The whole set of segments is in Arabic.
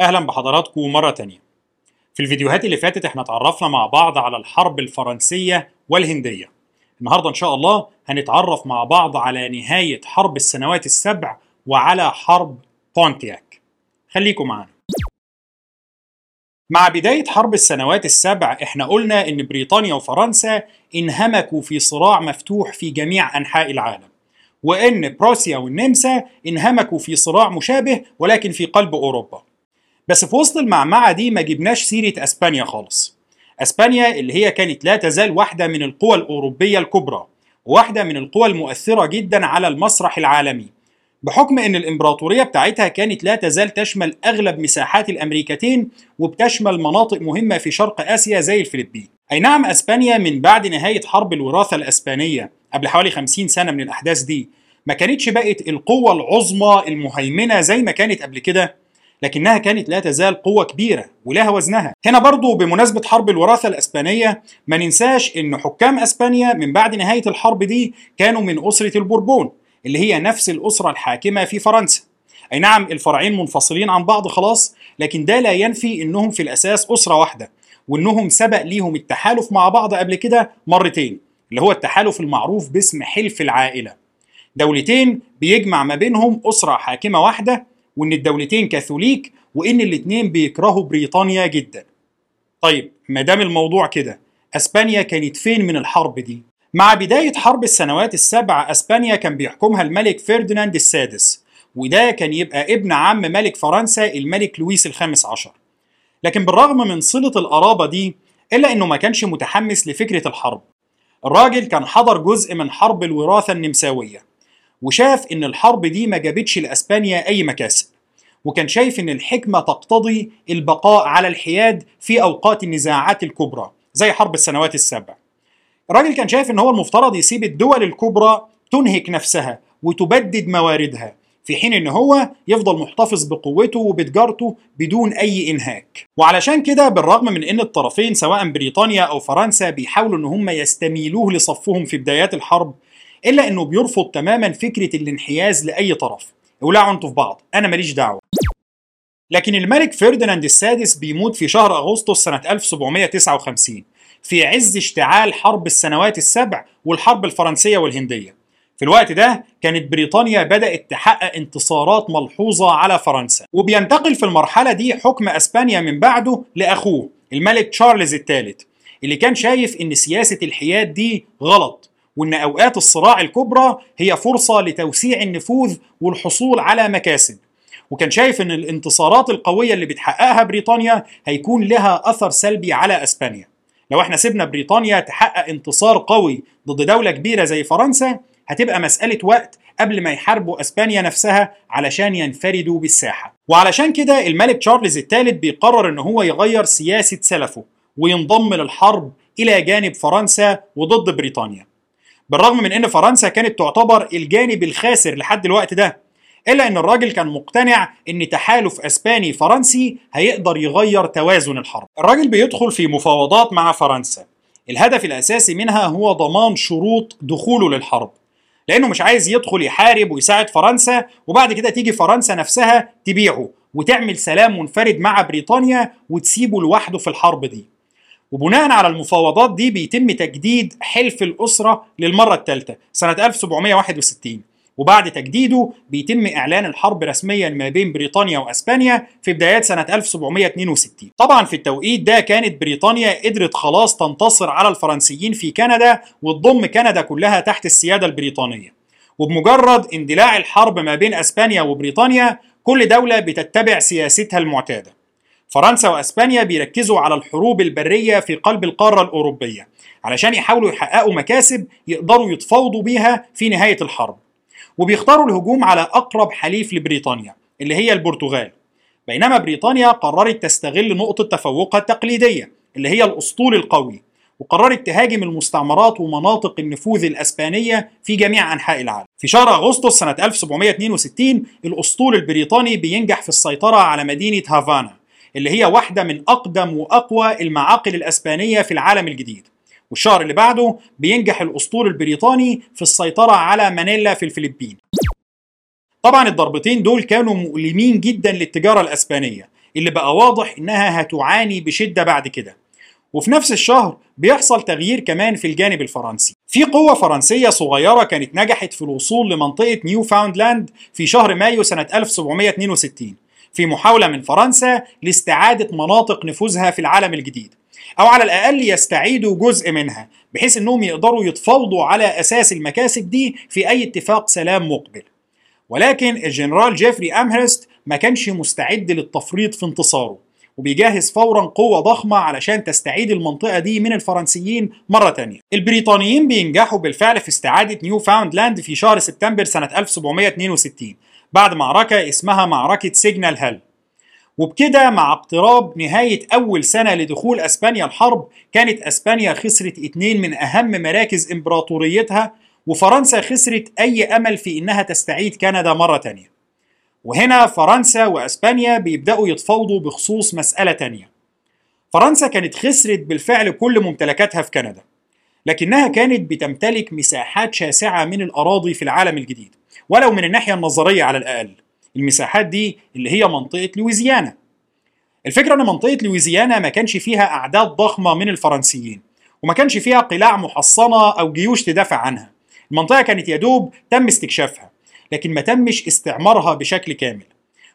أهلا بحضراتكم مرة تانية. في الفيديوهات اللي فاتت إحنا اتعرفنا مع بعض على الحرب الفرنسية والهندية. النهارده إن شاء الله هنتعرف مع بعض على نهاية حرب السنوات السبع وعلى حرب بونتياك. خليكم معانا. مع بداية حرب السنوات السبع إحنا قلنا إن بريطانيا وفرنسا انهمكوا في صراع مفتوح في جميع أنحاء العالم. وإن بروسيا والنمسا انهمكوا في صراع مشابه ولكن في قلب أوروبا. بس في وسط المعمعة دي ما جبناش سيرة أسبانيا خالص. أسبانيا اللي هي كانت لا تزال واحدة من القوى الأوروبية الكبرى وواحدة من القوى المؤثرة جدا على المسرح العالمي. بحكم إن الإمبراطورية بتاعتها كانت لا تزال تشمل أغلب مساحات الأمريكتين وبتشمل مناطق مهمة في شرق آسيا زي الفلبين. أي نعم أسبانيا من بعد نهاية حرب الوراثة الأسبانية قبل حوالي 50 سنة من الأحداث دي ما كانتش بقت القوة العظمى المهيمنة زي ما كانت قبل كده. لكنها كانت لا تزال قوة كبيرة ولها وزنها هنا برضو بمناسبة حرب الوراثة الأسبانية ما ننساش أن حكام أسبانيا من بعد نهاية الحرب دي كانوا من أسرة البوربون اللي هي نفس الأسرة الحاكمة في فرنسا. أي نعم الفرعين منفصلين عن بعض خلاص لكن ده لا ينفي أنهم في الأساس أسرة واحدة وأنهم سبق ليهم التحالف مع بعض قبل كده مرتين اللي هو التحالف المعروف باسم حلف العائلة. دولتين بيجمع ما بينهم أسرة حاكمة واحدة وإن الدولتين كاثوليك وإن الاتنين بيكرهوا بريطانيا جدا. طيب ما دام الموضوع كده أسبانيا كانت فين من الحرب دي؟ مع بداية حرب السنوات السبع أسبانيا كان بيحكمها الملك فرديناند السادس وده كان يبقى ابن عم ملك فرنسا الملك لويس الخامس عشر. لكن بالرغم من صلة القرابة دي إلا إنه ما كانش متحمس لفكرة الحرب. الراجل كان حضر جزء من حرب الوراثة النمساوية. وشاف إن الحرب دي ما جابتش لأسبانيا أي مكاسب وكان شايف إن الحكمة تقتضي البقاء على الحياد في أوقات النزاعات الكبرى زي حرب السنوات السبع الراجل كان شايف إن هو المفترض يسيب الدول الكبرى تنهك نفسها وتبدد مواردها في حين إن هو يفضل محتفظ بقوته وبتجارته بدون أي إنهاك. وعلشان كده بالرغم من إن الطرفين سواء بريطانيا أو فرنسا بيحاولوا إن هم يستميلوه لصفهم في بدايات الحرب إلا إنه بيرفض تماما فكرة الانحياز لأي طرف. ولعوا أنتوا في بعض. أنا ماليش دعوة. لكن الملك فرديناند السادس بيموت في شهر أغسطس سنة 1759 في عز اشتعال حرب السنوات السبع والحرب الفرنسية والهندية. في الوقت ده كانت بريطانيا بدأت تحقق انتصارات ملحوظة على فرنسا. وبينتقل في المرحلة دي حكم أسبانيا من بعده لأخوه الملك تشارلز الثالث اللي كان شايف إن سياسة الحياد دي غلط. وإن أوقات الصراع الكبرى هي فرصة لتوسيع النفوذ والحصول على مكاسب. وكان شايف إن الانتصارات القوية اللي بتحققها بريطانيا هيكون لها أثر سلبي على أسبانيا. لو إحنا سيبنا بريطانيا تحقق انتصار قوي ضد دولة كبيرة زي فرنسا هتبقى مسألة وقت قبل ما يحاربوا أسبانيا نفسها علشان ينفردوا بالساحة. وعلشان كده الملك تشارلز الثالث بيقرر إن هو يغير سياسة سلفه وينضم للحرب إلى جانب فرنسا وضد بريطانيا. بالرغم من إن فرنسا كانت تعتبر الجانب الخاسر لحد الوقت ده إلا إن الراجل كان مقتنع إن تحالف أسباني فرنسي هيقدر يغير توازن الحرب. الراجل بيدخل في مفاوضات مع فرنسا. الهدف الأساسي منها هو ضمان شروط دخوله للحرب. لأنه مش عايز يدخل يحارب ويساعد فرنسا وبعد كده تيجي فرنسا نفسها تبيعه وتعمل سلام منفرد مع بريطانيا وتسيبه لوحده في الحرب دي. وبناء على المفاوضات دي بيتم تجديد حلف الأسرة للمرة الثالثة سنة 1761 وبعد تجديده بيتم إعلان الحرب رسميا ما بين بريطانيا وأسبانيا في بدايات سنة 1762 طبعا في التوقيت ده كانت بريطانيا قدرت خلاص تنتصر على الفرنسيين في كندا وتضم كندا كلها تحت السيادة البريطانية. وبمجرد اندلاع الحرب ما بين أسبانيا وبريطانيا كل دولة بتتبع سياستها المعتادة. فرنسا وإسبانيا بيركزوا على الحروب البرية في قلب القارة الأوروبية علشان يحاولوا يحققوا مكاسب يقدروا يتفاوضوا بيها في نهاية الحرب. وبيختاروا الهجوم على أقرب حليف لبريطانيا اللي هي البرتغال. بينما بريطانيا قررت تستغل نقطة تفوقها التقليدية اللي هي الأسطول القوي وقررت تهاجم المستعمرات ومناطق النفوذ الإسبانية في جميع أنحاء العالم. في شهر أغسطس سنة 1762 الأسطول البريطاني بينجح في السيطرة على مدينة هافانا. اللي هي واحدة من أقدم وأقوى المعاقل الأسبانية في العالم الجديد. والشهر اللي بعده بينجح الأسطول البريطاني في السيطرة على مانيلا في الفلبين. طبعا الضربتين دول كانوا مؤلمين جدا للتجارة الأسبانية اللي بقى واضح إنها هتعاني بشدة بعد كده. وفي نفس الشهر بيحصل تغيير كمان في الجانب الفرنسي. في قوة فرنسية صغيرة كانت نجحت في الوصول لمنطقة نيو فاوندلاند في شهر مايو سنة 1762 في محاولة من فرنسا لاستعادة مناطق نفوذها في العالم الجديد أو على الأقل يستعيدوا جزء منها بحيث أنهم يقدروا يتفاوضوا على أساس المكاسب دي في أي اتفاق سلام مقبل. ولكن الجنرال جيفري أمهرست ما كانش مستعد للتفريط في انتصاره وبيجهز فورا قوة ضخمة علشان تستعيد المنطقة دي من الفرنسيين مرة تانية. البريطانيين بينجحوا بالفعل في استعادة نيو فاوندلاند في شهر سبتمبر سنة 1762 بعد معركة اسمها معركة سيجنال هيل وبكده مع اقتراب نهاية أول سنة لدخول أسبانيا الحرب كانت أسبانيا خسرت اتنين من أهم مراكز إمبراطوريتها وفرنسا خسرت أي أمل في إنها تستعيد كندا مرة تانية. وهنا فرنسا وأسبانيا بيبدأوا يتفاوضوا بخصوص مسألة تانية. فرنسا كانت خسرت بالفعل كل ممتلكاتها في كندا لكنها كانت بتمتلك مساحات شاسعة من الأراضي في العالم الجديد. ولو من الناحية النظرية على الأقل المساحات دي اللي هي منطقة لويزيانا. الفكرة أن منطقة لويزيانا ما كانش فيها أعداد ضخمة من الفرنسيين وما كانش فيها قلاع محصنة أو جيوش تدافع عنها. المنطقة كانت يدوب تم استكشافها لكن ما تمش استعمارها بشكل كامل.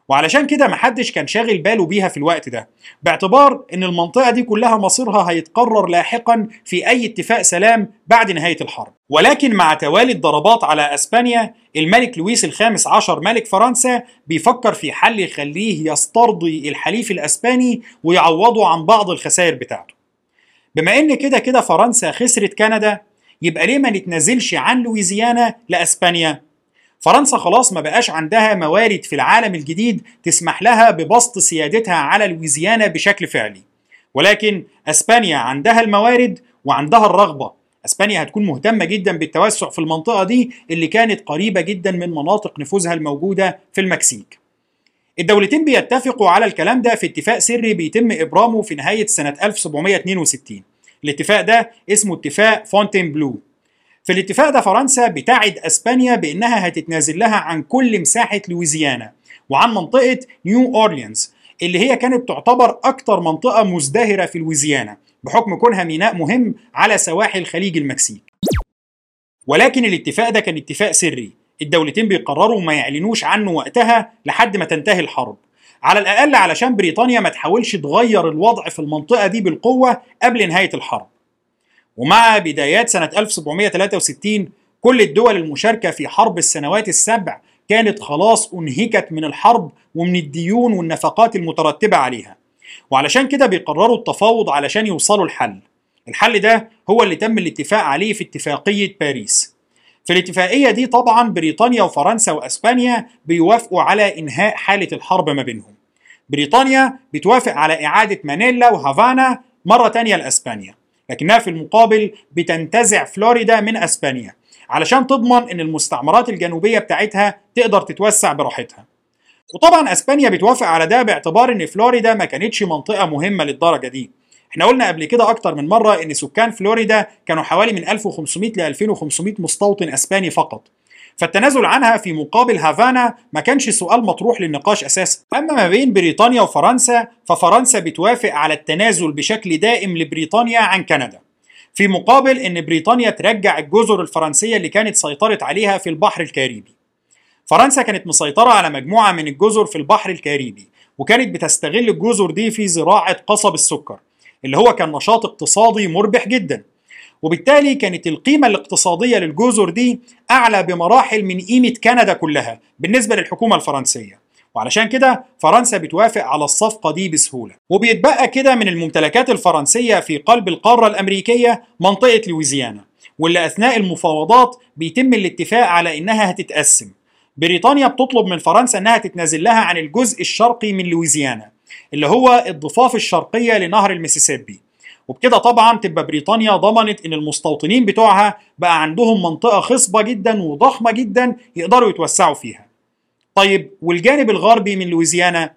وعلشان كده محدش كان شاغل باله بيها في الوقت ده باعتبار إن المنطقة دي كلها مصيرها هيتقرر لاحقا في أي اتفاق سلام بعد نهاية الحرب. ولكن مع توالي الضربات على أسبانيا الملك لويس الخامس عشر ملك فرنسا بيفكر في حل يخليه يسترضي الحليف الأسباني ويعوضه عن بعض الخسائر بتاعته. بما إن كده كده فرنسا خسرت كندا يبقى ليه ما نتنازلش عن لويزيانا لأسبانيا؟ فرنسا خلاص ما بقاش عندها موارد في العالم الجديد تسمح لها ببسط سيادتها على لويزيانا بشكل فعلي. ولكن أسبانيا عندها الموارد وعندها الرغبة. أسبانيا هتكون مهتمة جدا بالتوسع في المنطقة دي اللي كانت قريبة جدا من مناطق نفوذها الموجودة في المكسيك. الدولتين بيتفقوا على الكلام ده في اتفاق سري بيتم إبرامه في نهاية سنة 1762 الاتفاق ده اسمه اتفاق فونتين بلو في الاتفاق ده فرنسا بتعد إسبانيا بأنها هتتنازل لها عن كل مساحة لويزيانا وعن منطقة نيو أورليانز اللي هي كانت تعتبر أكتر منطقة مزدهرة في لويزيانا بحكم كونها ميناء مهم على سواحل خليج المكسيك. ولكن الاتفاق ده كان اتفاق سري. الدولتين بيقرروا ما يعلنوش عنه وقتها لحد ما تنتهي الحرب. على الأقل علشان بريطانيا ما تحاولش تغير الوضع في المنطقة دي بالقوة قبل نهاية الحرب. ومع بدايات سنة 1763 كل الدول المشاركة في حرب السنوات السبع كانت خلاص أنهكت من الحرب ومن الديون والنفقات المترتبة عليها. وعلشان كده بيقرروا التفاوض علشان يوصلوا الحل الحل ده هو اللي تم الاتفاق عليه في اتفاقية باريس. في الاتفاقية دي طبعا بريطانيا وفرنسا وأسبانيا بيوافقوا على إنهاء حالة الحرب ما بينهم. بريطانيا بتوافق على إعادة مانيلا وهافانا مرة تانية لأسبانيا. لكنها في المقابل بتنتزع فلوريدا من أسبانيا علشان تضمن إن المستعمرات الجنوبية بتاعتها تقدر تتوسع براحتها. وطبعا أسبانيا بتوافق على ده باعتبار إن فلوريدا ما كانتش منطقة مهمة للدرجة دي. إحنا قلنا قبل كده أكتر من مرة إن سكان فلوريدا كانوا حوالي من 1500 ل 2500 مستوطن أسباني فقط. فالتنازل عنها في مقابل هافانا ما كانش سؤال مطروح للنقاش أساسا. أما ما بين بريطانيا وفرنسا ففرنسا بتوافق على التنازل بشكل دائم لبريطانيا عن كندا. في مقابل إن بريطانيا ترجع الجزر الفرنسية اللي كانت سيطرت عليها في البحر الكاريبي. فرنسا كانت مسيطرة على مجموعة من الجزر في البحر الكاريبي وكانت بتستغل الجزر دي في زراعة قصب السكر اللي هو كان نشاط اقتصادي مربح جدا. وبالتالي كانت القيمة الاقتصادية للجزر دي أعلى بمراحل من قيمة كندا كلها بالنسبة للحكومة الفرنسية. وعلشان كده فرنسا بتوافق على الصفقة دي بسهولة. وبيتبقى كده من الممتلكات الفرنسية في قلب القارة الأمريكية منطقة لويزيانا واللي أثناء المفاوضات بيتم الاتفاق على إنها هتتقسم. بريطانيا بتطلب من فرنسا إنها تتنازل لها عن الجزء الشرقي من لويزيانا اللي هو الضفاف الشرقية لنهر المسيسيبي. وبكده طبعا تبقى بريطانيا ضمنت إن المستوطنين بتوعها بقى عندهم منطقة خصبة جدا وضخمة جدا يقدروا يتوسعوا فيها. طيب والجانب الغربي من لويزيانا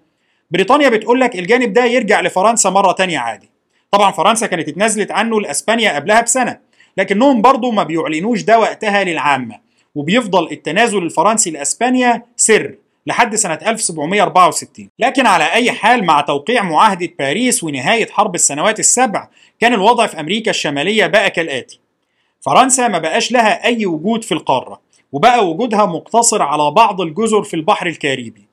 بريطانيا بتقول لك الجانب ده يرجع لفرنسا مرة تانية عادي. طبعا فرنسا كانت اتنازلت عنه لأسبانيا قبلها بسنة لكنهم برضو ما بيعلنوش ده وقتها للعامة وبيفضل التنازل الفرنسي لأسبانيا سر لحد سنة 1764 لكن على أي حال مع توقيع معاهدة باريس ونهاية حرب السنوات السبع كان الوضع في أمريكا الشمالية بقى كالآتي. فرنسا ما بقاش لها أي وجود في القارة وبقى وجودها مقتصر على بعض الجزر في البحر الكاريبي.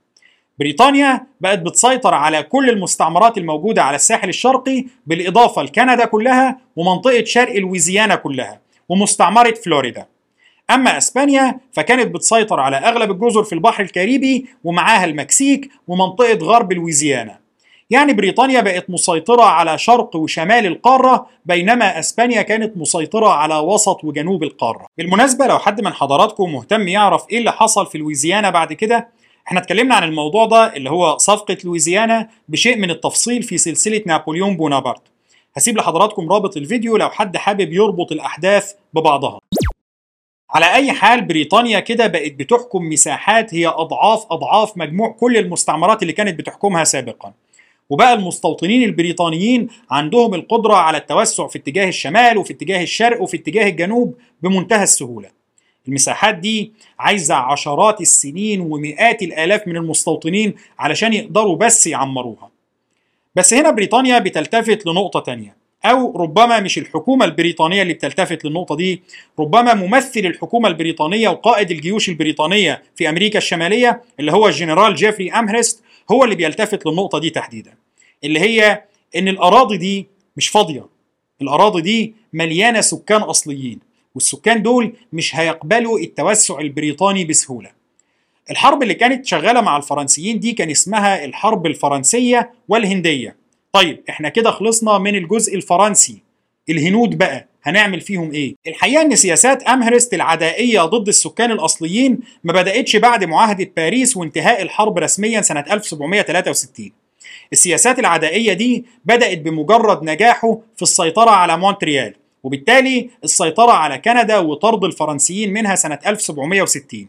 بريطانيا بقت بتسيطر على كل المستعمرات الموجودة على الساحل الشرقي بالإضافة لكندا كلها ومنطقة شرق لويزيانا كلها ومستعمرة فلوريدا. أما أسبانيا فكانت بتسيطر على أغلب الجزر في البحر الكاريبي ومعاها المكسيك ومنطقة غرب لويزيانا. يعني بريطانيا بقت مسيطرة على شرق وشمال القارة بينما أسبانيا كانت مسيطرة على وسط وجنوب القارة. بالمناسبة لو حد من حضراتكم مهتم يعرف إيه اللي حصل في لويزيانا بعد كده إحنا اتكلمنا عن الموضوع ده اللي هو صفقة لويزيانا بشيء من التفصيل في سلسلة نابليون بونابرت. هسيب لحضراتكم رابط الفيديو لو حد حابب يربط الأحداث ببعضها. على أي حال بريطانيا كده بقت بتحكم مساحات هي أضعاف أضعاف مجموع كل المستعمرات اللي كانت بتحكمها سابقا. وبقى المستوطنين البريطانيين عندهم القدرة على التوسع في اتجاه الشمال وفي اتجاه الشرق وفي اتجاه الجنوب بمنتهى السهولة. المساحات دي عايزة عشرات السنين ومئات الآلاف من المستوطنين علشان يقدروا بس يعمروها. بس هنا بريطانيا بتلتفت لنقطة تانية. أو ربما مش الحكومة البريطانية اللي بتلتفت للنقطة دي ربما ممثل الحكومة البريطانية وقائد الجيوش البريطانية في أمريكا الشمالية اللي هو الجنرال جيفري أمهرست هو اللي بيلتفت للنقطة دي تحديدا. اللي هي إن الأراضي دي مش فاضية. الأراضي دي مليانة سكان أصليين والسكان دول مش هيقبلوا التوسع البريطاني بسهولة. الحرب اللي كانت شغالة مع الفرنسيين دي كان اسمها الحرب الفرنسية والهندية. طيب إحنا كده خلصنا من الجزء الفرنسي الهنود بقى هنعمل فيهم إيه؟ الحقيقة إن سياسات أمهرست العدائية ضد السكان الأصليين ما بدأتش بعد معاهدة باريس وانتهاء الحرب رسميا سنة 1763. السياسات العدائية دي بدأت بمجرد نجاحه في السيطرة على مونتريال وبالتالي السيطرة على كندا وطرد الفرنسيين منها سنة 1760.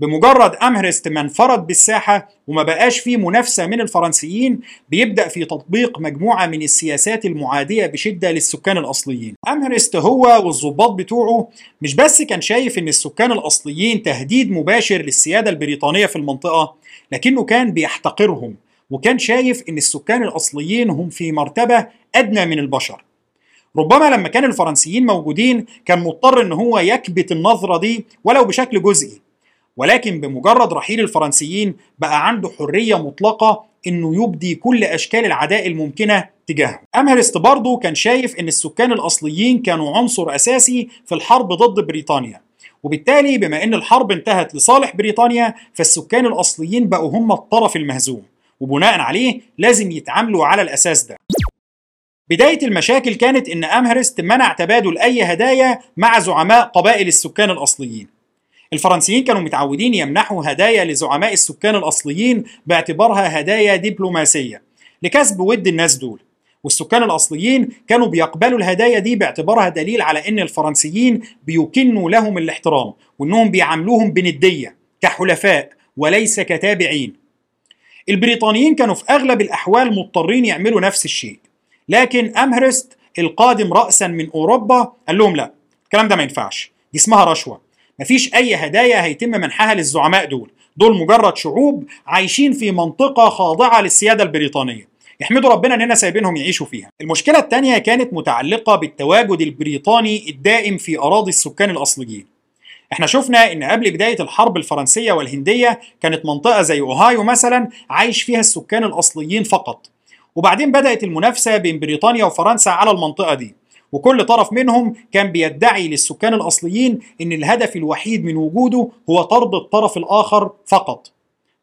بمجرد امهرست ما انفرد بالساحة وما بقاش فيه منافسة من الفرنسيين بيبدأ في تطبيق مجموعة من السياسات المعادية بشدة للسكان الأصليين. امهرست هو والضباط بتوعه مش بس كان شايف إن السكان الأصليين تهديد مباشر للسيادة البريطانية في المنطقة لكنه كان بيحتقرهم وكان شايف إن السكان الأصليين هم في مرتبة أدنى من البشر. ربما لما كان الفرنسيين موجودين كان مضطر إن هو يكبت النظرة دي ولو بشكل جزئي ولكن بمجرد رحيل الفرنسيين بقى عنده حرية مطلقة إنه يبدي كل أشكال العداء الممكنة تجاهه. أمهرست برضه كان شايف إن السكان الأصليين كانوا عنصر أساسي في الحرب ضد بريطانيا. وبالتالي بما إن الحرب انتهت لصالح بريطانيا فالسكان الأصليين بقوا هم الطرف المهزوم وبناء عليه لازم يتعاملوا على الأساس ده. بداية المشاكل كانت إن أمهرست منع تبادل أي هدايا مع زعماء قبائل السكان الأصليين. الفرنسيين كانوا متعودين يمنحوا هدايا لزعماء السكان الأصليين باعتبارها هدايا دبلوماسية لكسب ود الناس دول. والسكان الأصليين كانوا بيقبلوا الهدايا دي باعتبارها دليل على أن الفرنسيين بيكنوا لهم الاحترام وأنهم بيعاملوهم بندية كحلفاء وليس كتابعين. البريطانيين كانوا في أغلب الأحوال مضطرين يعملوا نفس الشيء لكن أمهرست القادم رأسا من أوروبا قال لهم لا الكلام ده ما ينفعش دي اسمها رشوة. مفيش أي هدايا هيتم منحها للزعماء دول دول مجرد شعوب عايشين في منطقة خاضعة للسيادة البريطانية يحمدوا ربنا إننا سايبينهم يعيشوا فيها. المشكلة الثانية كانت متعلقة بالتواجد البريطاني الدائم في أراضي السكان الأصليين. إحنا شفنا إن قبل بداية الحرب الفرنسية والهندية كانت منطقة زي أوهايو مثلا عايش فيها السكان الأصليين فقط. وبعدين بدأت المنافسة بين بريطانيا وفرنسا على المنطقة دي. وكل طرف منهم كان بيدعي للسكان الأصليين إن الهدف الوحيد من وجوده هو طرد الطرف الآخر فقط.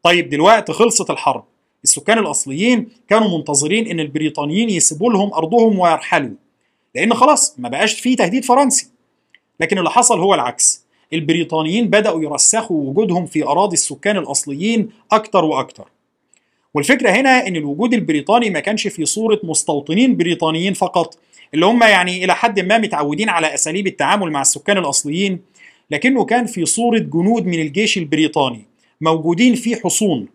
طيب دلوقتي خلصت الحرب. السكان الأصليين كانوا منتظرين إن البريطانيين يسيبوا لهم أرضهم ويرحلوا. لأن خلاص ما بقاش فيه تهديد فرنسي. لكن اللي حصل هو العكس. البريطانيين بدأوا يرسخوا وجودهم في أراضي السكان الأصليين أكتر وأكتر. والفكرة هنا إن الوجود البريطاني ما كانش في صورة مستوطنين بريطانيين فقط. اللي هم يعني إلى حد ما متعودين على أساليب التعامل مع السكان الأصليين لكنه كان في صورة جنود من الجيش البريطاني موجودين في حصون.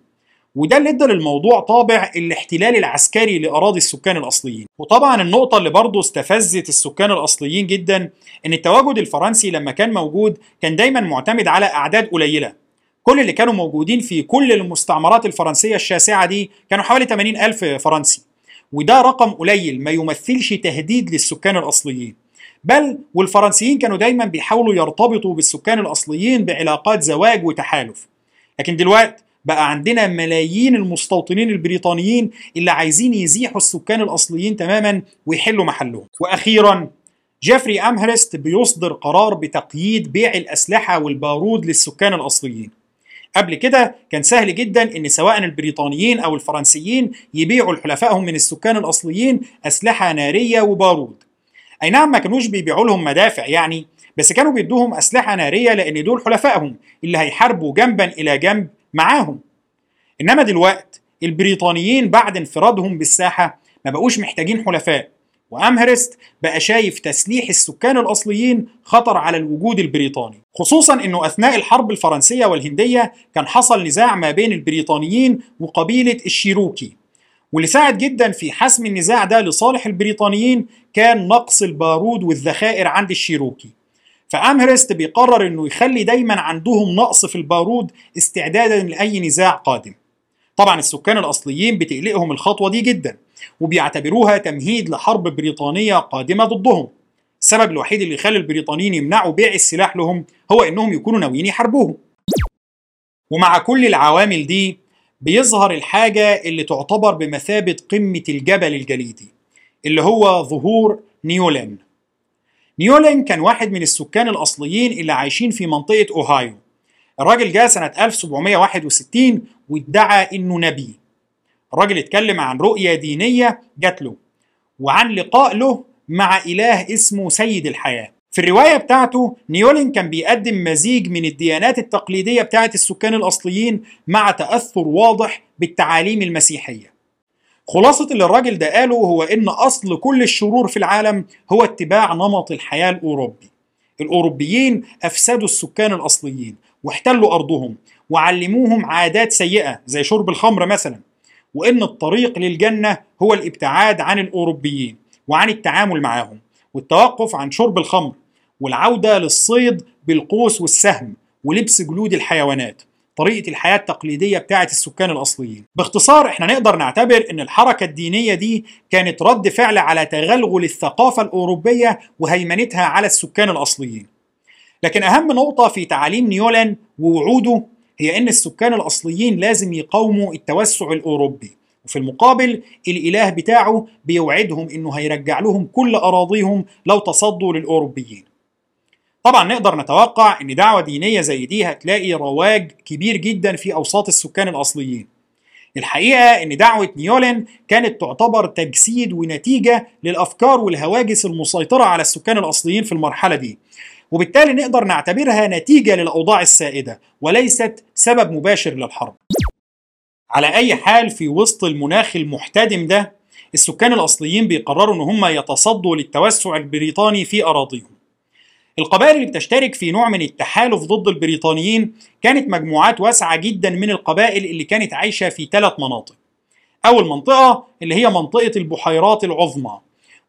وده اللي ادى للموضوع طابع الاحتلال العسكري لأراضي السكان الأصليين. وطبعا النقطة اللي برضه استفزت السكان الأصليين جدا إن التواجد الفرنسي لما كان موجود كان دايما معتمد على أعداد قليلة. كل اللي كانوا موجودين في كل المستعمرات الفرنسية الشاسعة دي كانوا حوالي 80 ألف فرنسي. وده رقم قليل ما يمثلش تهديد للسكان الأصليين. بل والفرنسيين كانوا دايما بيحاولوا يرتبطوا بالسكان الأصليين بعلاقات زواج وتحالف. لكن دلوقتي بقى عندنا ملايين المستوطنين البريطانيين اللي عايزين يزيحوا السكان الأصليين تماما ويحلوا محلهم. وأخيرا جيفري أمهرست بيصدر قرار بتقييد بيع الأسلحة والبارود للسكان الأصليين. قبل كده كان سهل جدا إن سواء البريطانيين أو الفرنسيين يبيعوا لحلفائهم من السكان الأصليين أسلحة نارية وبارود. أي نعم ما كانوش بيبيعوا لهم مدافع يعني بس كانوا بيدوهم أسلحة نارية لأن دول حلفائهم اللي هيحاربوا جنبا إلى جنب معاهم. إنما دلوقت البريطانيين بعد انفرادهم بالساحة ما بقوش محتاجين حلفاء. وأمهرست بقى شايف تسليح السكان الأصليين خطر على الوجود البريطاني. خصوصا إنه أثناء الحرب الفرنسية والهندية كان حصل نزاع ما بين البريطانيين وقبيلة الشيروكي. واللي ساعد جدا في حسم النزاع ده لصالح البريطانيين كان نقص البارود والذخائر عند الشيروكي. فأمهرست بيقرر إنه يخلي دايما عندهم نقص في البارود استعدادا لأي نزاع قادم. طبعا السكان الأصليين بتقلقهم الخطوة دي جدا. وبيعتبروها تمهيد لحرب بريطانية قادمة ضدهم. السبب الوحيد اللي يخلي البريطانيين يمنعوا بيع السلاح لهم هو إنهم يكونوا ناويين يحاربوهم. ومع كل العوامل دي بيظهر الحاجة اللي تعتبر بمثابة قمة الجبل الجليدي اللي هو ظهور نيولين. نيولين كان واحد من السكان الأصليين اللي عايشين في منطقة أوهايو. الراجل جاء سنة 1761 وادعى إنه نبي. الراجل اتكلم عن رؤية دينية جات له وعن لقاء له مع إله اسمه سيد الحياة. في الرواية بتاعته نيولين كان بيقدم مزيج من الديانات التقليدية بتاعت السكان الأصليين مع تأثر واضح بالتعاليم المسيحية. خلاصة اللي الراجل ده قاله هو إن أصل كل الشرور في العالم هو اتباع نمط الحياة الأوروبي. الأوروبيين أفسدوا السكان الأصليين واحتلوا أرضهم وعلموهم عادات سيئة زي شرب الخمر مثلا. وإن الطريق للجنة هو الابتعاد عن الأوروبيين وعن التعامل معهم والتوقف عن شرب الخمر والعودة للصيد بالقوس والسهم ولبس جلود الحيوانات طريقة الحياة التقليدية بتاعة السكان الأصليين. باختصار إحنا نقدر نعتبر إن الحركة الدينية دي كانت رد فعل على تغلغل الثقافة الأوروبية وهيمنتها على السكان الأصليين. لكن أهم نقطة في تعاليم نيولان ووعوده هي إن السكان الأصليين لازم يقاوموا التوسع الأوروبي. وفي المقابل الإله بتاعه بيوعدهم إنه هيرجع لهم كل أراضيهم لو تصدوا للأوروبيين. طبعا نقدر نتوقع إن دعوة دينية زي دي هتلاقي رواج كبير جدا في أوساط السكان الأصليين. الحقيقة إن دعوة نيولين كانت تعتبر تجسيد ونتيجة للأفكار والهواجس المسيطرة على السكان الأصليين في المرحلة دي. وبالتالي نقدر نعتبرها نتيجة للأوضاع السائدة وليست سبب مباشر للحرب. على أي حال في وسط المناخ المحتدم ده السكان الأصليين بيقرروا إن هم يتصدوا للتوسع البريطاني في أراضيهم. القبائل اللي بتشترك في نوع من التحالف ضد البريطانيين كانت مجموعات واسعة جدا من القبائل اللي كانت عايشة في ثلاث مناطق. أول منطقة اللي هي منطقة البحيرات العظمى.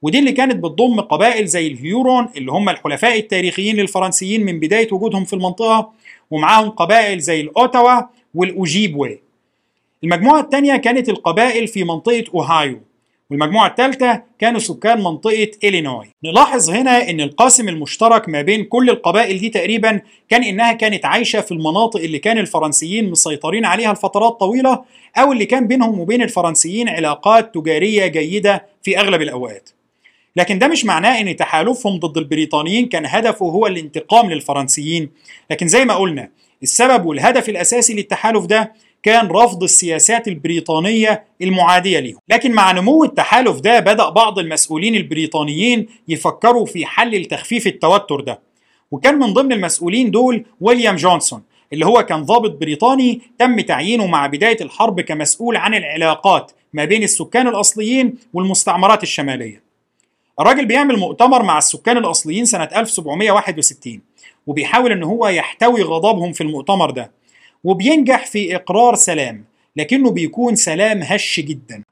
ودي اللي كانت بتضم قبائل زي الهيورون اللي هم الحلفاء التاريخيين للفرنسيين من بداية وجودهم في المنطقة ومعاهم قبائل زي الأوتاوا والأوجيبوي. المجموعة الثانية كانت القبائل في منطقة أوهايو والمجموعة الثالثة كانوا سكان منطقة إلينوي. نلاحظ هنا أن القاسم المشترك ما بين كل القبائل دي تقريبا كان إنها كانت عايشة في المناطق اللي كان الفرنسيين مسيطرين عليها لفترات طويلة أو اللي كان بينهم وبين الفرنسيين علاقات تجارية جيدة في أغلب الأوقات. لكن ده مش معناه إن تحالفهم ضد البريطانيين كان هدفه هو الانتقام للفرنسيين. لكن زي ما قلنا السبب والهدف الأساسي للتحالف ده كان رفض السياسات البريطانية المعادية لهم لكن مع نمو التحالف ده بدأ بعض المسؤولين البريطانيين يفكروا في حل لتخفيف التوتر ده. وكان من ضمن المسؤولين دول ويليام جونسون اللي هو كان ضابط بريطاني تم تعيينه مع بداية الحرب كمسؤول عن العلاقات ما بين السكان الأصليين والمستعمرات الشمالية. الراجل بيعمل مؤتمر مع السكان الأصليين سنة 1761 وبيحاول إن هو يحتوي غضبهم في المؤتمر ده وبينجح في إقرار سلام لكنه بيكون سلام هش جدا.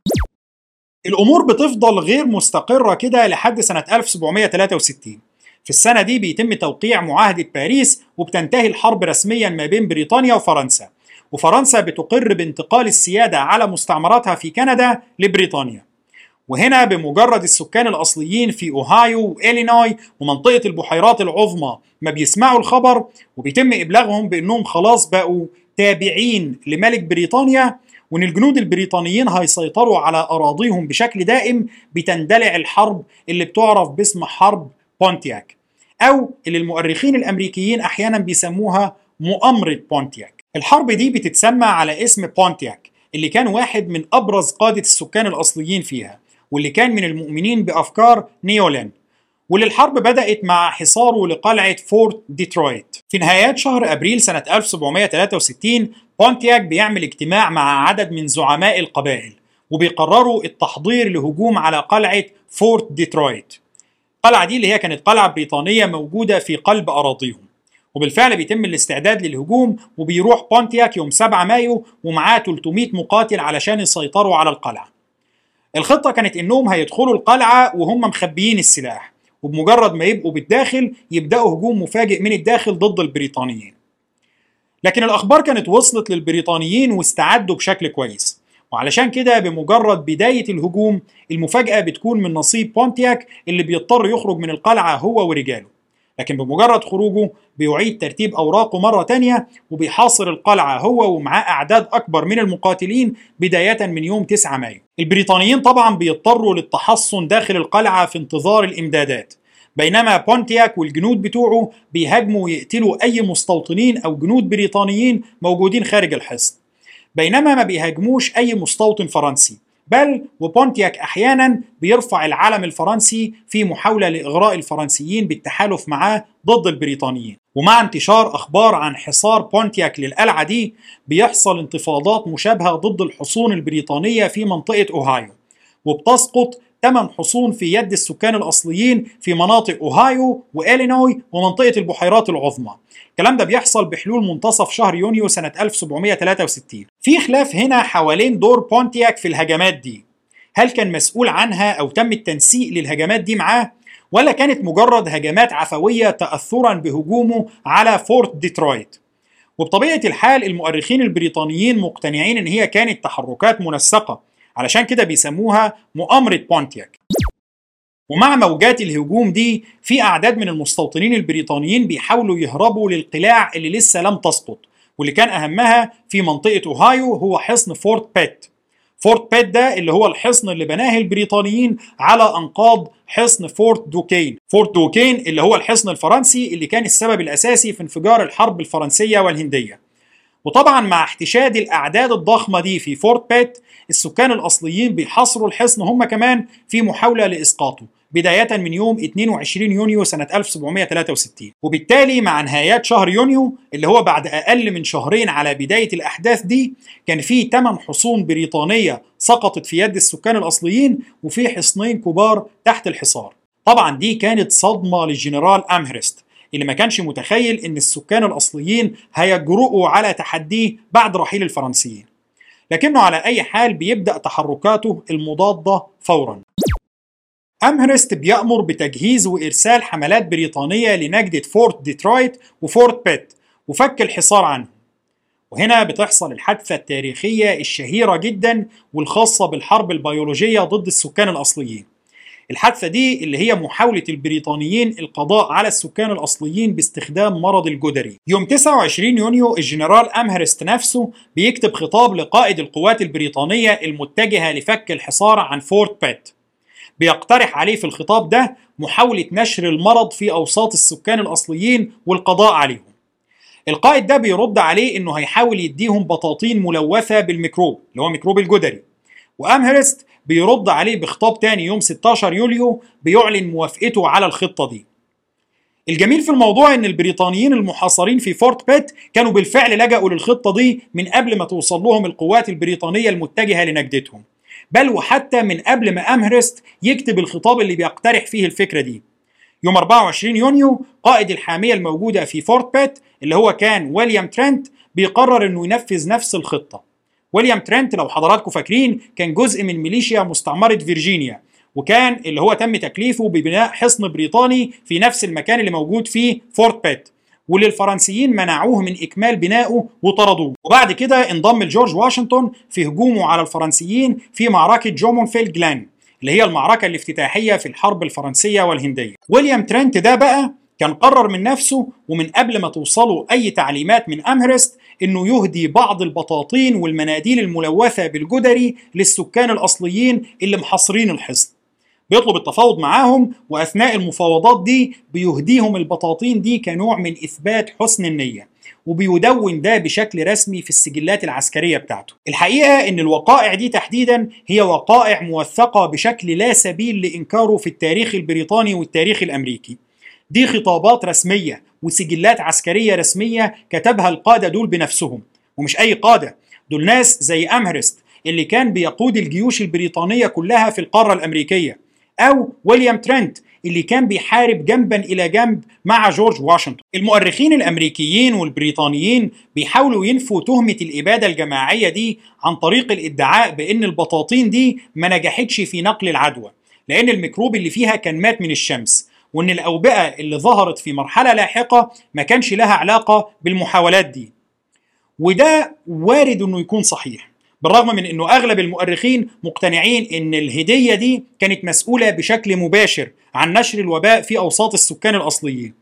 الأمور بتفضل غير مستقرة كده لحد سنة 1763 في السنة دي بيتم توقيع معاهدة باريس وبتنتهي الحرب رسميا ما بين بريطانيا وفرنسا وفرنسا بتقر بانتقال السيادة على مستعمراتها في كندا لبريطانيا. وهنا بمجرد السكان الأصليين في أوهايو وإلينوي ومنطقة البحيرات العظمى ما بيسمعوا الخبر وبيتم إبلاغهم بأنهم خلاص بقوا تابعين لملك بريطانيا وإن الجنود البريطانيين هيسيطروا على أراضيهم بشكل دائم بتندلع الحرب اللي بتعرف باسم حرب بونتياك أو اللي المؤرخين الأمريكيين أحيانا بيسموها مؤامرة بونتياك. الحرب دي بتتسمى على اسم بونتياك اللي كان واحد من أبرز قادة السكان الأصليين فيها. واللي كان من المؤمنين بأفكار نيولين. واللي الحرب بدأت مع حصاره لقلعة فورت ديترويت. في نهايات شهر أبريل سنة 1763 بونتياك بيعمل اجتماع مع عدد من زعماء القبائل وبيقرروا التحضير لهجوم على قلعة فورت ديترويت. القلعة دي اللي هي كانت قلعة بريطانية موجودة في قلب أراضيهم. وبالفعل بيتم الاستعداد للهجوم وبيروح بونتياك يوم 7 مايو ومعاه 300 مقاتل علشان يسيطروا على القلعة. الخطة كانت إنهم هيدخلوا القلعة وهم مخبيين السلاح وبمجرد ما يبقوا بالداخل يبدأوا هجوم مفاجئ من الداخل ضد البريطانيين. لكن الأخبار كانت وصلت للبريطانيين واستعدوا بشكل كويس وعلشان كده بمجرد بداية الهجوم المفاجأة بتكون من نصيب بونتياك اللي بيضطر يخرج من القلعة هو ورجاله. لكن بمجرد خروجه بيعيد ترتيب أوراقه مرة تانية وبيحاصر القلعة هو ومعاه أعداد أكبر من المقاتلين بداية من يوم 9 مايو. البريطانيين طبعا بيضطروا للتحصن داخل القلعة في انتظار الإمدادات. بينما بونتياك والجنود بتوعه بيهاجموا ويقتلوا أي مستوطنين أو جنود بريطانيين موجودين خارج الحصن. بينما ما بيهاجموش أي مستوطن فرنسي. بل وبونتياك أحيانا بيرفع العلم الفرنسي في محاولة لإغراء الفرنسيين بالتحالف معاه ضد البريطانيين. ومع انتشار أخبار عن حصار بونتياك للقلعه دي بيحصل انتفاضات مشابهة ضد الحصون البريطانية في منطقة أوهايو. وبتسقط ثمان حصون في يد السكان الأصليين في مناطق أوهايو وإلينوي ومنطقة البحيرات العظمى. الكلام ده بيحصل بحلول منتصف شهر يونيو سنة 1763 في خلاف هنا حوالين دور بونتياك في الهجمات دي. هل كان مسؤول عنها أو تم التنسيق للهجمات دي معاه؟ ولا كانت مجرد هجمات عفوية تأثرا بهجومه على فورت ديترويت؟ وبطبيعة الحال المؤرخين البريطانيين مقتنعين إن هي كانت تحركات منسقة. علشان كده بيسموها مؤامرة بونتياك. ومع موجات الهجوم دي في أعداد من المستوطنين البريطانيين بيحاولوا يهربوا للقلاع اللي لسه لم تسقط واللي كان أهمها في منطقة أوهايو هو حصن فورت بيت. فورت بيت ده اللي هو الحصن اللي بناه البريطانيين على أنقاض حصن فورت دوكين. فورت دوكين اللي هو الحصن الفرنسي اللي كان السبب الأساسي في انفجار الحرب الفرنسية والهندية. وطبعا مع احتشاد الأعداد الضخمة دي في فورت بيت السكان الأصليين بيحاصروا الحصن هم كمان في محاولة لإسقاطه بداية من يوم 22 يونيو سنة 1763 وبالتالي مع نهايات شهر يونيو اللي هو بعد أقل من شهرين على بداية الأحداث دي كان في 8 حصون بريطانية سقطت في يد السكان الأصليين وفي حصنين كبار تحت الحصار. طبعا دي كانت صدمة للجنرال أمهرست. اللي ما كانش متخيل إن السكان الأصليين هيجرؤوا على تحديه بعد رحيل الفرنسيين. لكنه على أي حال بيبدأ تحركاته المضادة فورا. أمهرست بيأمر بتجهيز وإرسال حملات بريطانية لنجدة فورت ديترويت وفورت بيت وفك الحصار عنهم وهنا بتحصل الحادثة التاريخية الشهيرة جدا والخاصة بالحرب البيولوجية ضد السكان الأصليين. الحادثة دي اللي هي محاولة البريطانيين القضاء على السكان الأصليين باستخدام مرض الجدري. يوم 29 يونيو الجنرال أمهرست نفسه بيكتب خطاب لقائد القوات البريطانية المتجهة لفك الحصار عن فورت بيت. بيقترح عليه في الخطاب ده محاولة نشر المرض في أوساط السكان الأصليين والقضاء عليهم. القائد ده بيرد عليه إنه هيحاول يديهم بطاطين ملوثة بالميكروب اللي هو ميكروب الجدري. وأمهرست بيرد عليه بخطاب تاني يوم 16 يوليو بيعلن موافقته على الخطة دي. الجميل في الموضوع إن البريطانيين المحاصرين في فورت بيت كانوا بالفعل لجأوا للخطة دي من قبل ما توصل لهم القوات البريطانية المتجهة لنجدتهم. بل وحتى من قبل ما أمهرست يكتب الخطاب اللي بيقترح فيه الفكرة دي. يوم 24 يونيو قائد الحامية الموجودة في فورت بيت اللي هو كان ويليام ترنت بيقرر إنه ينفذ نفس الخطة. ويليام ترنت لو حضراتكم فاكرين كان جزء من ميليشيا مستعمرة فيرجينيا وكان اللي هو تم تكليفه ببناء حصن بريطاني في نفس المكان اللي موجود فيه فورت بيت واللي الفرنسيين منعوه من إكمال بنائه وطردوه. وبعد كده انضم لجورج واشنطن في هجومه على الفرنسيين في معركة جومونفيل جلين اللي هي المعركة الافتتاحية في الحرب الفرنسية والهندية. ويليام ترنت ده بقى كان قرر من نفسه ومن قبل ما توصله أي تعليمات من أمهرست إنه يهدي بعض البطاطين والمناديل الملوثة بالجدري للسكان الأصليين اللي محاصرين الحصن بيطلب التفاوض معاهم وأثناء المفاوضات دي بيهديهم البطاطين دي كنوع من إثبات حسن النية وبيدون ده بشكل رسمي في السجلات العسكرية بتاعته. الحقيقة إن الوقائع دي تحديدا هي وقائع موثقة بشكل لا سبيل لإنكاره في التاريخ البريطاني والتاريخ الأمريكي. دي خطابات رسمية وسجلات عسكرية رسمية كتبها القادة دول بنفسهم. ومش أي قادة. دول ناس زي أمهرست اللي كان بيقود الجيوش البريطانية كلها في القارة الأمريكية. أو ويليام ترنت اللي كان بيحارب جنبا إلى جنب مع جورج واشنطن. المؤرخين الأمريكيين والبريطانيين بيحاولوا ينفوا تهمة الإبادة الجماعية دي عن طريق الادعاء بأن البطاطين دي ما نجحتش في نقل العدوى، لأن الميكروب اللي فيها كان مات من الشمس، وإن الأوبئة اللي ظهرت في مرحلة لاحقة ما كانش لها علاقة بالمحاولات دي. وده وارد إنه يكون صحيح. بالرغم من إنه أغلب المؤرخين مقتنعين إن الهدية دي كانت مسؤولة بشكل مباشر عن نشر الوباء في أوساط السكان الأصليين.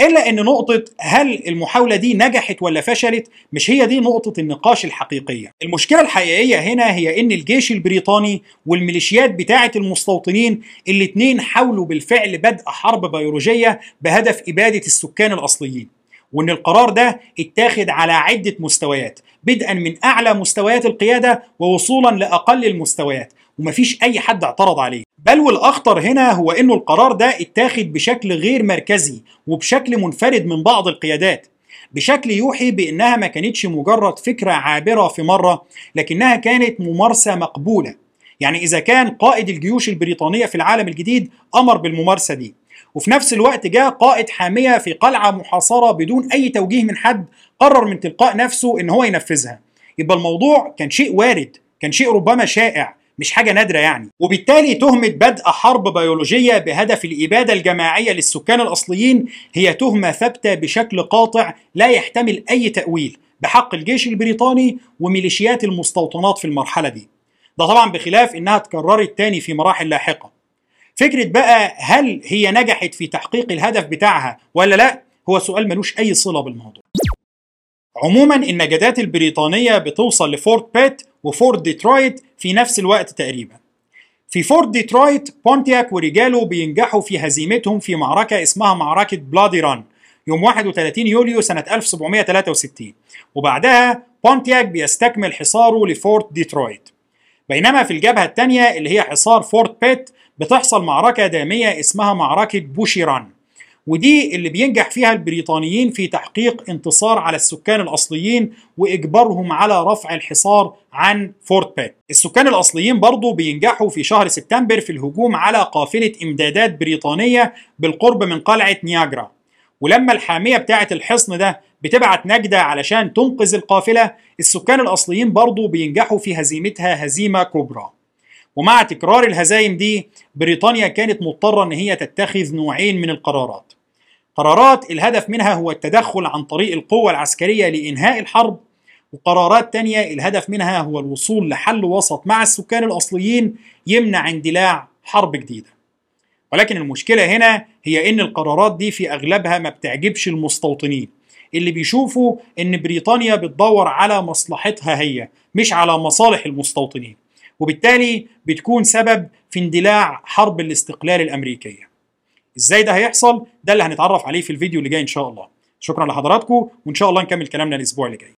إلا إن نقطة هل المحاولة دي نجحت ولا فشلت مش هي دي نقطة النقاش الحقيقية. المشكلة الحقيقية هنا هي إن الجيش البريطاني والميليشيات بتاعة المستوطنين الاثنين حاولوا بالفعل بدء حرب بيولوجية بهدف إبادة السكان الأصليين. وإن القرار ده اتاخد على عدة مستويات بدءا من أعلى مستويات القيادة ووصولا لأقل المستويات ومفيش أي حد اعترض عليه. بل والأخطر هنا هو إنه القرار ده اتاخد بشكل غير مركزي وبشكل منفرد من بعض القيادات. بشكل يوحي بأنها ما كانتش مجرد فكرة عابرة في مرة لكنها كانت ممارسة مقبولة. يعني إذا كان قائد الجيوش البريطانية في العالم الجديد أمر بالممارسة دي. وفي نفس الوقت جاء قائد حامية في قلعة محاصرة بدون أي توجيه من حد قرر من تلقاء نفسه إن هو ينفذها. يبقى الموضوع كان شيء وارد كان شيء ربما شائع. مش حاجة نادرة يعني. وبالتالي تهمة بدء حرب بيولوجية بهدف الإبادة الجماعية للسكان الأصليين هي تهمة ثابتة بشكل قاطع لا يحتمل أي تأويل بحق الجيش البريطاني وميليشيات المستوطنات في المرحلة دي. ده طبعا بخلاف إنها اتكررت تاني في مراحل لاحقة. فكرة بقى هل هي نجحت في تحقيق الهدف بتاعها ولا لا هو سؤال ملوش أي صلة بالموضوع. عموما النجدات البريطانية بتوصل لفورت بيت وفورت ديترويت في نفس الوقت تقريبا. في فورت ديترويت بونتياك ورجاله بينجحوا في هزيمتهم في معركة اسمها معركة بلادي ران يوم 31 يوليو سنة 1763 وبعدها بونتياك بيستكمل حصاره لفورت ديترويت. بينما في الجبهة الثانية اللي هي حصار فورت بيت بتحصل معركة دامية اسمها معركة بوشي ران. ودي اللي بينجح فيها البريطانيين في تحقيق انتصار على السكان الأصليين وإجبارهم على رفع الحصار عن فورت بيت. السكان الأصليين برضو بينجحوا في شهر سبتمبر في الهجوم على قافلة إمدادات بريطانية بالقرب من قلعة نياجرا. ولما الحامية بتاعة الحصن ده بتبعت نجدة علشان تنقذ القافلة السكان الأصليين برضو بينجحوا في هزيمتها هزيمة كبرى. ومع تكرار الهزايم دي بريطانيا كانت مضطرة إن هي تتخذ نوعين من القرارات. قرارات الهدف منها هو التدخل عن طريق القوة العسكرية لإنهاء الحرب. وقرارات تانية الهدف منها هو الوصول لحل وسط مع السكان الأصليين يمنع اندلاع حرب جديدة. ولكن المشكلة هنا هي إن القرارات دي في أغلبها ما بتعجبش المستوطنين. اللي بيشوفوا إن بريطانيا بتدور على مصلحتها هي مش على مصالح المستوطنين. وبالتالي بتكون سبب في اندلاع حرب الاستقلال الأمريكية. إزاي ده هيحصل؟ ده اللي هنتعرف عليه في الفيديو اللي جاي إن شاء الله. شكرا لحضراتكم وإن شاء الله نكمل كلامنا الأسبوع اللي جاي.